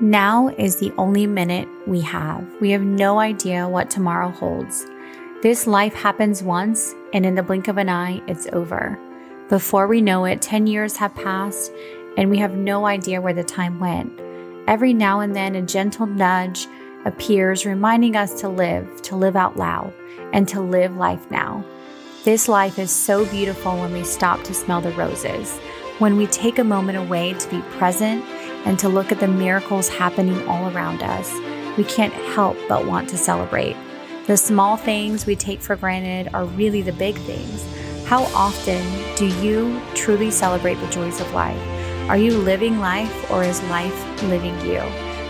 Now is the only minute we have. We have no idea what tomorrow holds. This life happens once, and in the blink of an eye, it's over. Before we know it, 10 years have passed, and we have no idea where the time went. Every now and then, a gentle nudge appears, reminding us to live, to live out loud, and to live life now. This life is so beautiful when we stop to smell the roses, when we take a moment away to be present and to look at the miracles happening all around us, we can't help but want to celebrate. The small things we take for granted are really the big things. How often do you truly celebrate the joys of life? Are you living life or is life living you?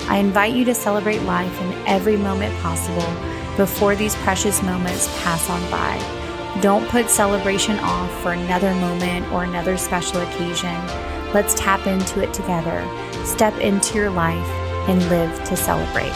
I invite you to celebrate life in every moment possible before these precious moments pass on by. Don't put celebration off for another moment or another special occasion. Let's tap into it together. Step into your life and live to celebrate.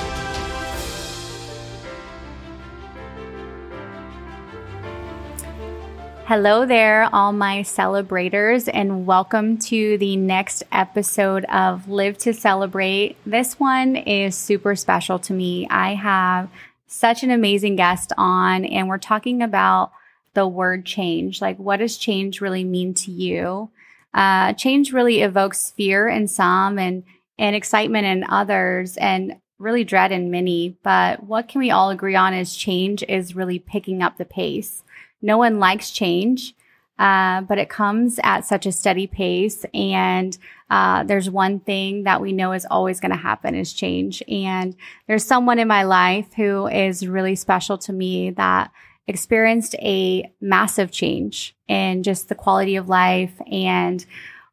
Hello there, all my celebrators, and welcome to the next episode of Live to Celebrate. This one is super special to me. I have such an amazing guest on, and we're talking about the word change. Like, what does change really mean to you? Uh, change really evokes fear in some and, and excitement in others and really dread in many. But what can we all agree on is change is really picking up the pace. No one likes change. Uh, but it comes at such a steady pace. And uh, there's one thing that we know is always going to happen is change. And there's someone in my life who is really special to me that experienced a massive change in just the quality of life and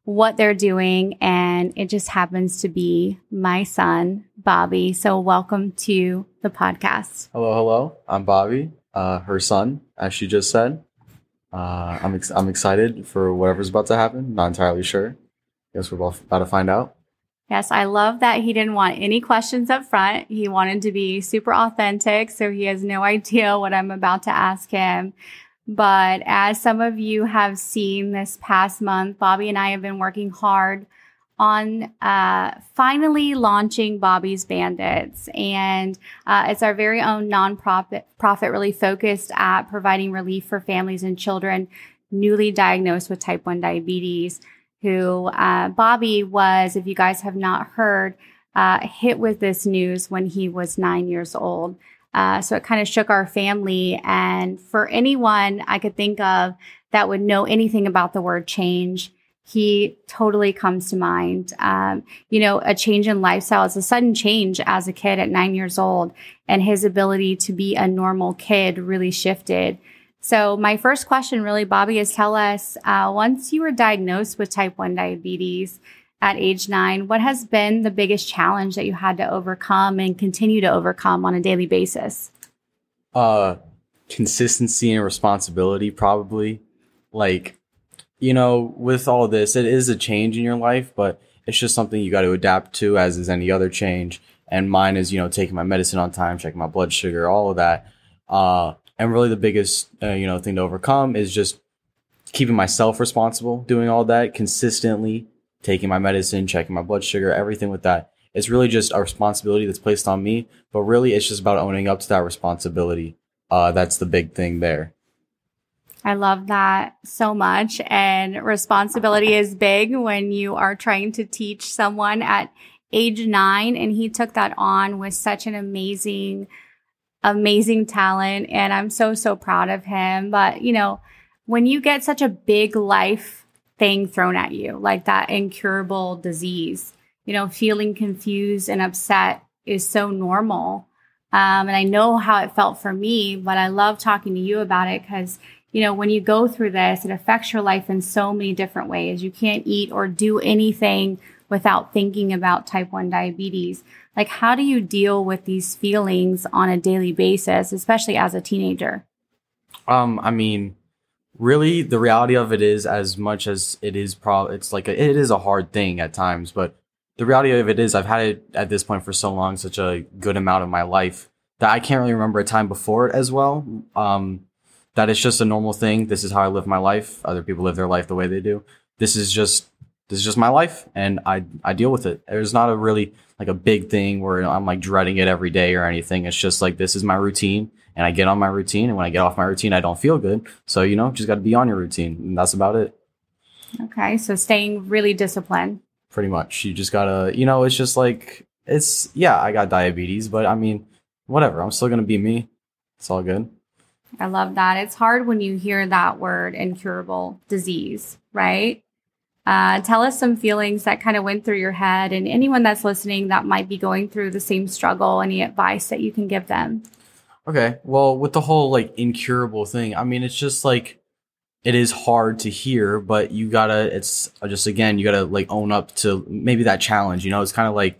what they're doing. And it just happens to be my son, Bobby. So, welcome to the podcast. Hello, hello. I'm Bobby, uh, her son, as she just said. Uh, I'm, ex- I'm excited for whatever's about to happen. Not entirely sure. Guess we're both about to find out. Yes, I love that he didn't want any questions up front. He wanted to be super authentic, so he has no idea what I'm about to ask him. But as some of you have seen this past month, Bobby and I have been working hard on uh, finally launching Bobby's Bandits. And uh, it's our very own nonprofit, profit really focused at providing relief for families and children newly diagnosed with type 1 diabetes who uh, Bobby was, if you guys have not heard, uh, hit with this news when he was nine years old. Uh, so it kind of shook our family. And for anyone I could think of that would know anything about the word change, he totally comes to mind. Um, you know, a change in lifestyle is a sudden change as a kid at nine years old, and his ability to be a normal kid really shifted. So, my first question, really, Bobby, is tell us uh, once you were diagnosed with type 1 diabetes at age nine, what has been the biggest challenge that you had to overcome and continue to overcome on a daily basis? Uh, consistency and responsibility, probably. Like, you know, with all this, it is a change in your life, but it's just something you got to adapt to, as is any other change. And mine is, you know, taking my medicine on time, checking my blood sugar, all of that. Uh, and really the biggest uh, you know thing to overcome is just keeping myself responsible doing all that consistently taking my medicine checking my blood sugar everything with that it's really just a responsibility that's placed on me but really it's just about owning up to that responsibility uh, that's the big thing there I love that so much. And responsibility is big when you are trying to teach someone at age nine. And he took that on with such an amazing amazing talent and I'm so, so proud of him. But, you know, when you get such a big life thing thrown at you, like that incurable disease, you know, feeling confused and upset is so normal. Um, and I know how it felt for me, but I love talking to you about it because, you know, when you go through this, it affects your life in so many different ways. You can't eat or do anything without thinking about type 1 diabetes. Like, how do you deal with these feelings on a daily basis, especially as a teenager? Um, I mean, really, the reality of it is, as much as it is, probably it's like a, it is a hard thing at times, but the reality of it is, I've had it at this point for so long, such a good amount of my life that I can't really remember a time before it as well. Um, that it's just a normal thing. This is how I live my life. Other people live their life the way they do. This is just this is just my life and I I deal with it. There's not a really like a big thing where I'm like dreading it every day or anything. It's just like this is my routine and I get on my routine and when I get off my routine I don't feel good. So, you know, just got to be on your routine and that's about it. Okay, so staying really disciplined. Pretty much. You just got to, you know, it's just like it's yeah, I got diabetes, but I mean, whatever. I'm still going to be me. It's all good. I love that. It's hard when you hear that word incurable disease, right? Uh, tell us some feelings that kind of went through your head, and anyone that's listening that might be going through the same struggle, any advice that you can give them. Okay. Well, with the whole like incurable thing, I mean, it's just like it is hard to hear, but you gotta, it's just again, you gotta like own up to maybe that challenge. You know, it's kind of like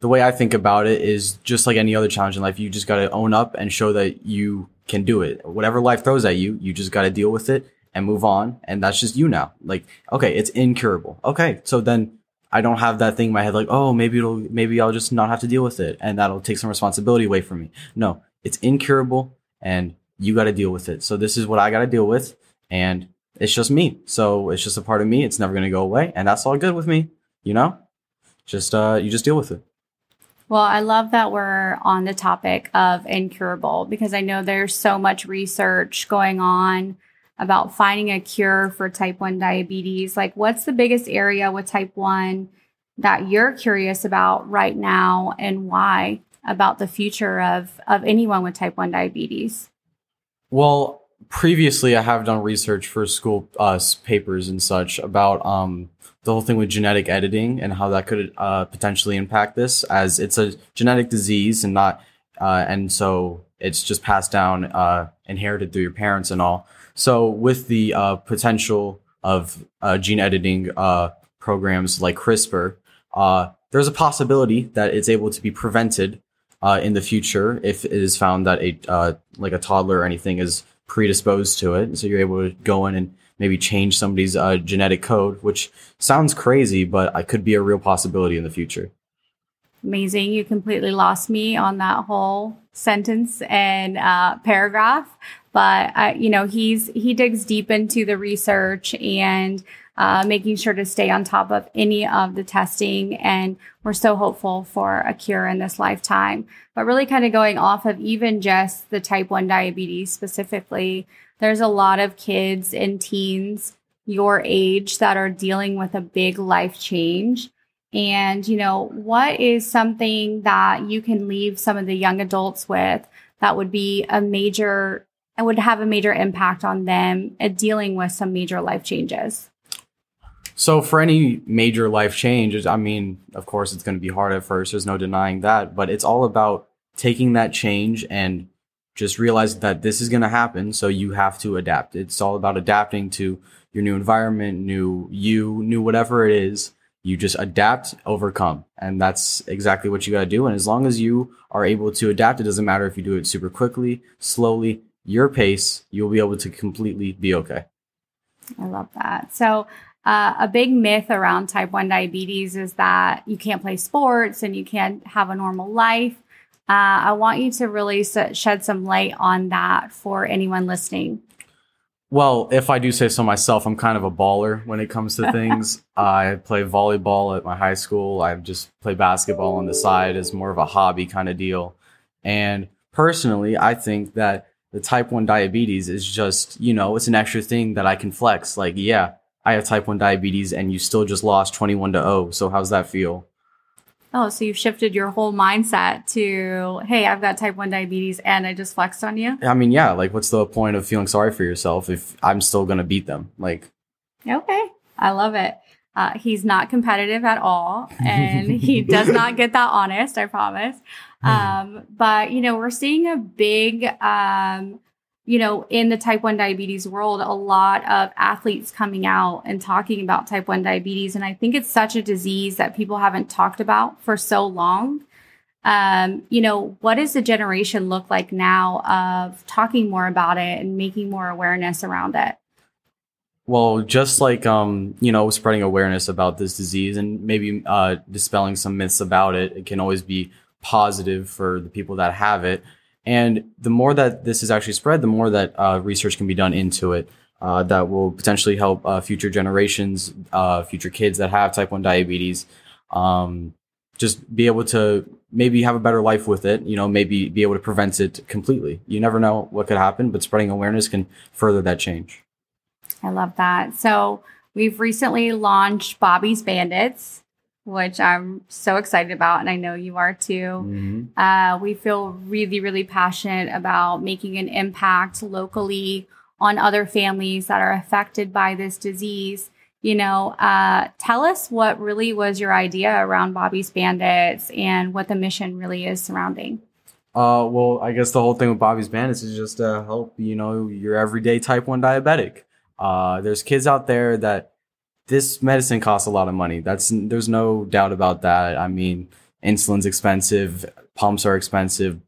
the way I think about it is just like any other challenge in life. You just gotta own up and show that you can do it. Whatever life throws at you, you just gotta deal with it and move on. And that's just you now. Like, okay, it's incurable. Okay. So then I don't have that thing in my head like, oh, maybe it'll, maybe I'll just not have to deal with it. And that'll take some responsibility away from me. No, it's incurable and you got to deal with it. So this is what I got to deal with. And it's just me. So it's just a part of me. It's never going to go away. And that's all good with me. You know, just, uh, you just deal with it. Well, I love that we're on the topic of incurable because I know there's so much research going on about finding a cure for type 1 diabetes. Like, what's the biggest area with type 1 that you're curious about right now and why about the future of, of anyone with type 1 diabetes? Well, previously, I have done research for school uh, papers and such about um, the whole thing with genetic editing and how that could uh, potentially impact this, as it's a genetic disease and not, uh, and so it's just passed down, uh, inherited through your parents and all. So with the uh, potential of uh, gene editing uh, programs like CRISPR, uh, there's a possibility that it's able to be prevented uh, in the future if it is found that a like a toddler or anything is predisposed to it. So you're able to go in and maybe change somebody's genetic code, which sounds crazy, but it could be a real possibility in the future. Amazing. You completely lost me on that whole sentence and paragraph but uh, you know he's he digs deep into the research and uh, making sure to stay on top of any of the testing and we're so hopeful for a cure in this lifetime. But really kind of going off of even just the type 1 diabetes specifically there's a lot of kids and teens your age that are dealing with a big life change and you know what is something that you can leave some of the young adults with that would be a major and would have a major impact on them at dealing with some major life changes? So, for any major life change, I mean, of course, it's going to be hard at first. There's no denying that. But it's all about taking that change and just realize that this is going to happen. So, you have to adapt. It's all about adapting to your new environment, new you, new whatever it is. You just adapt, overcome. And that's exactly what you got to do. And as long as you are able to adapt, it doesn't matter if you do it super quickly, slowly, your pace, you'll be able to completely be okay. I love that. So, uh, a big myth around type 1 diabetes is that you can't play sports and you can't have a normal life. Uh, I want you to really shed some light on that for anyone listening. Well, if I do say so myself, I'm kind of a baller when it comes to things. I play volleyball at my high school. I just play basketball on the side as more of a hobby kind of deal. And personally, I think that the type 1 diabetes is just, you know, it's an extra thing that I can flex. Like, yeah, I have type 1 diabetes and you still just lost 21 to 0. So how's that feel? Oh, so you've shifted your whole mindset to, hey, I've got type 1 diabetes and I just flexed on you? I mean, yeah, like what's the point of feeling sorry for yourself if I'm still going to beat them? Like, okay, I love it. Uh, he's not competitive at all and he does not get that honest, I promise. Hmm. Um, but you know, we're seeing a big, um, you know, in the type 1 diabetes world, a lot of athletes coming out and talking about type 1 diabetes. And I think it's such a disease that people haven't talked about for so long. Um, you know, what does the generation look like now of talking more about it and making more awareness around it? Well, just like um, you know, spreading awareness about this disease and maybe uh, dispelling some myths about it, it can always be positive for the people that have it. And the more that this is actually spread, the more that uh, research can be done into it. uh, that will potentially help uh, future generations, uh, future kids that have type 1 diabetes, um, just be able to maybe have a better life with it, you know, maybe be able to prevent it completely. You never know what could happen, but spreading awareness can further that change. I love that. So, we've recently launched Bobby's Bandits, which I'm so excited about, and I know you are too. Mm-hmm. Uh, we feel really, really passionate about making an impact locally on other families that are affected by this disease. You know, uh, tell us what really was your idea around Bobby's Bandits and what the mission really is surrounding. Uh, well, I guess the whole thing with Bobby's Bandits is just to help, you know, your everyday type 1 diabetic. Uh, there's kids out there that this medicine costs a lot of money. That's there's no doubt about that. I mean, insulin's expensive, pumps are expensive,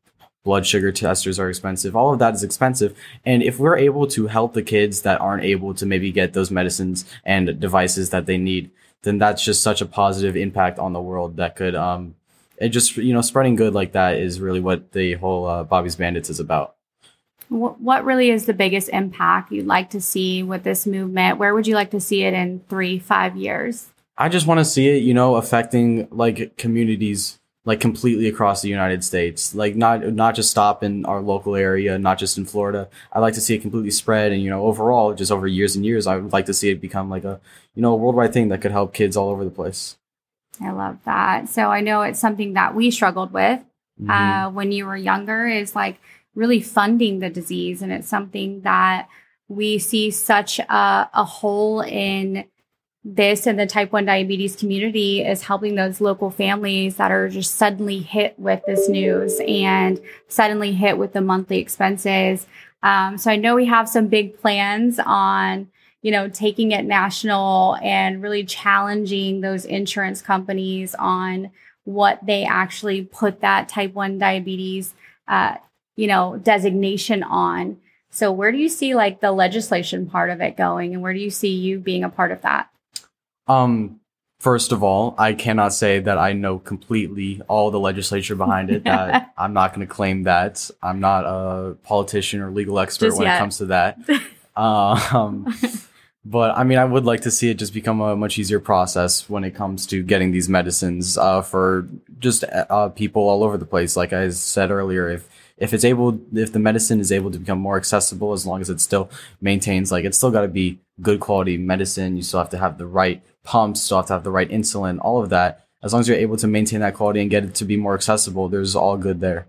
blood sugar testers are expensive. All of that is expensive. And if we're able to help the kids that aren't able to maybe get those medicines and devices that they need, then that's just such a positive impact on the world that could um it just you know spreading good like that is really what the whole uh, Bobby's Bandits is about. What really is the biggest impact you'd like to see with this movement? Where would you like to see it in three, five years? I just want to see it, you know, affecting like communities like completely across the United States. Like not not just stop in our local area, not just in Florida. I'd like to see it completely spread and you know, overall, just over years and years, I would like to see it become like a you know, a worldwide thing that could help kids all over the place. I love that. So I know it's something that we struggled with mm-hmm. uh, when you were younger is like really funding the disease. And it's something that we see such a, a hole in this and the type 1 diabetes community is helping those local families that are just suddenly hit with this news and suddenly hit with the monthly expenses. Um, so I know we have some big plans on, you know, taking it national and really challenging those insurance companies on what they actually put that type 1 diabetes, uh, you know, designation on. So where do you see like the legislation part of it going and where do you see you being a part of that? Um, first of all, I cannot say that I know completely all the legislature behind it. That I'm not going to claim that. I'm not a politician or legal expert just when yet. it comes to that. um, but I mean, I would like to see it just become a much easier process when it comes to getting these medicines uh, for just uh, people all over the place. Like I said earlier, if if it's able, if the medicine is able to become more accessible, as long as it still maintains, like it's still got to be good quality medicine. You still have to have the right pumps, still have to have the right insulin, all of that. As long as you're able to maintain that quality and get it to be more accessible, there's all good there.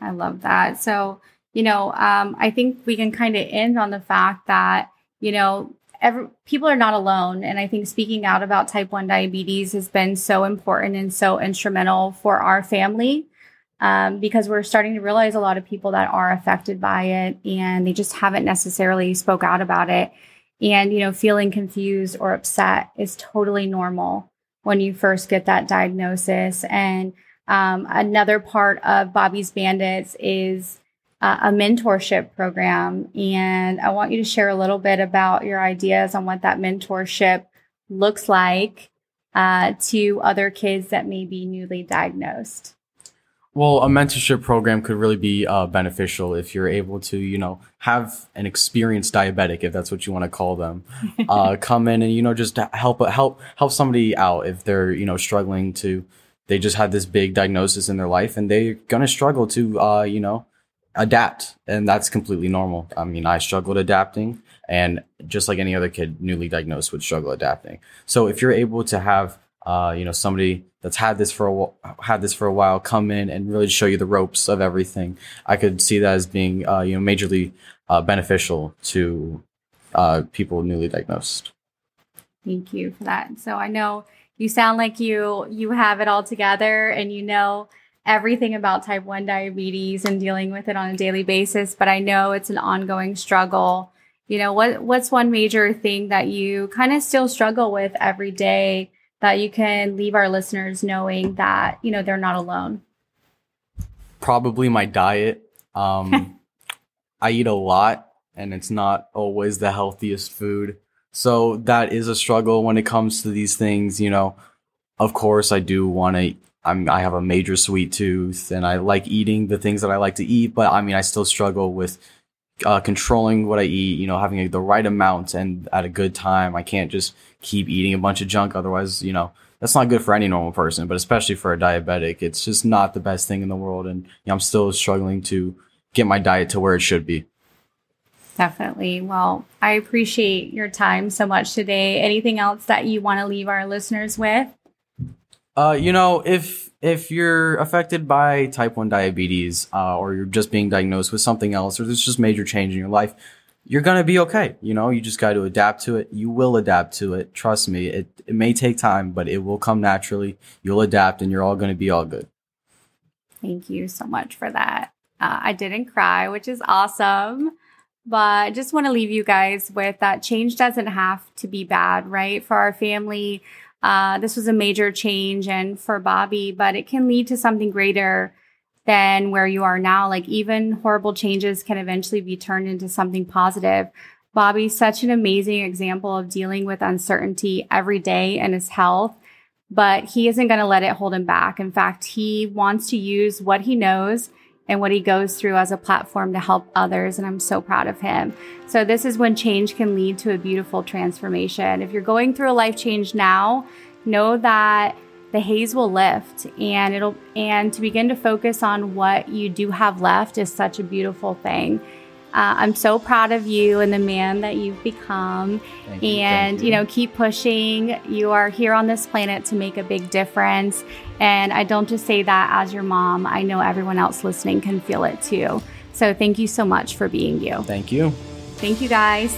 I love that. So, you know, um, I think we can kind of end on the fact that, you know, every, people are not alone. And I think speaking out about type 1 diabetes has been so important and so instrumental for our family um, because we're starting to realize a lot of people that are affected by it and they just haven't necessarily spoke out about it. And, you know, feeling confused or upset is totally normal when you first get that diagnosis. And um, another part of Bobby's Bandits is uh, a mentorship program. And I want you to share a little bit about your ideas on what that mentorship looks like uh, to other kids that may be newly diagnosed. Well, a mentorship program could really be uh, beneficial if you're able to, you know, have an experienced diabetic, if that's what you want to call them, uh, come in and you know just help help help somebody out if they're you know struggling to, they just had this big diagnosis in their life and they're gonna struggle to, uh, you know, adapt, and that's completely normal. I mean, I struggled adapting, and just like any other kid newly diagnosed would struggle adapting. So if you're able to have uh, you know, somebody that's had this for a had this for a while come in and really show you the ropes of everything. I could see that as being, uh, you know, majorly uh, beneficial to uh, people newly diagnosed. Thank you for that. So I know you sound like you you have it all together and you know everything about type 1 diabetes and dealing with it on a daily basis but i know it's an ongoing struggle you know what what's one major thing that you kind of still struggle with every day that you can leave our listeners knowing that, you know, they're not alone? Probably my diet. Um, I eat a lot and it's not always the healthiest food. So that is a struggle when it comes to these things, you know. Of course, I do want to I'm I have a major sweet tooth and I like eating the things that I like to eat, but I mean I still struggle with uh, controlling what I eat, you know, having a, the right amount and at a good time. I can't just keep eating a bunch of junk. Otherwise, you know, that's not good for any normal person, but especially for a diabetic, it's just not the best thing in the world. And you know, I'm still struggling to get my diet to where it should be. Definitely. Well, I appreciate your time so much today. Anything else that you want to leave our listeners with? Uh, you know, if if you're affected by type one diabetes, uh, or you're just being diagnosed with something else, or there's just major change in your life, you're gonna be okay. You know, you just got to adapt to it. You will adapt to it. Trust me. It it may take time, but it will come naturally. You'll adapt, and you're all gonna be all good. Thank you so much for that. Uh, I didn't cry, which is awesome. But I just want to leave you guys with that change doesn't have to be bad, right? For our family, uh, this was a major change, and for Bobby, but it can lead to something greater than where you are now. Like even horrible changes can eventually be turned into something positive. Bobby's such an amazing example of dealing with uncertainty every day in his health, but he isn't going to let it hold him back. In fact, he wants to use what he knows and what he goes through as a platform to help others. And I'm so proud of him. So, this is when change can lead to a beautiful transformation. If you're going through a life change now, know that the haze will lift and it'll and to begin to focus on what you do have left is such a beautiful thing uh, i'm so proud of you and the man that you've become Thank and you. you. know keep pushing you are here on this planet to make a big difference and i don't just say that as your mom i know everyone else listening can feel it too so thank you so much for being you Thank you. thank you guys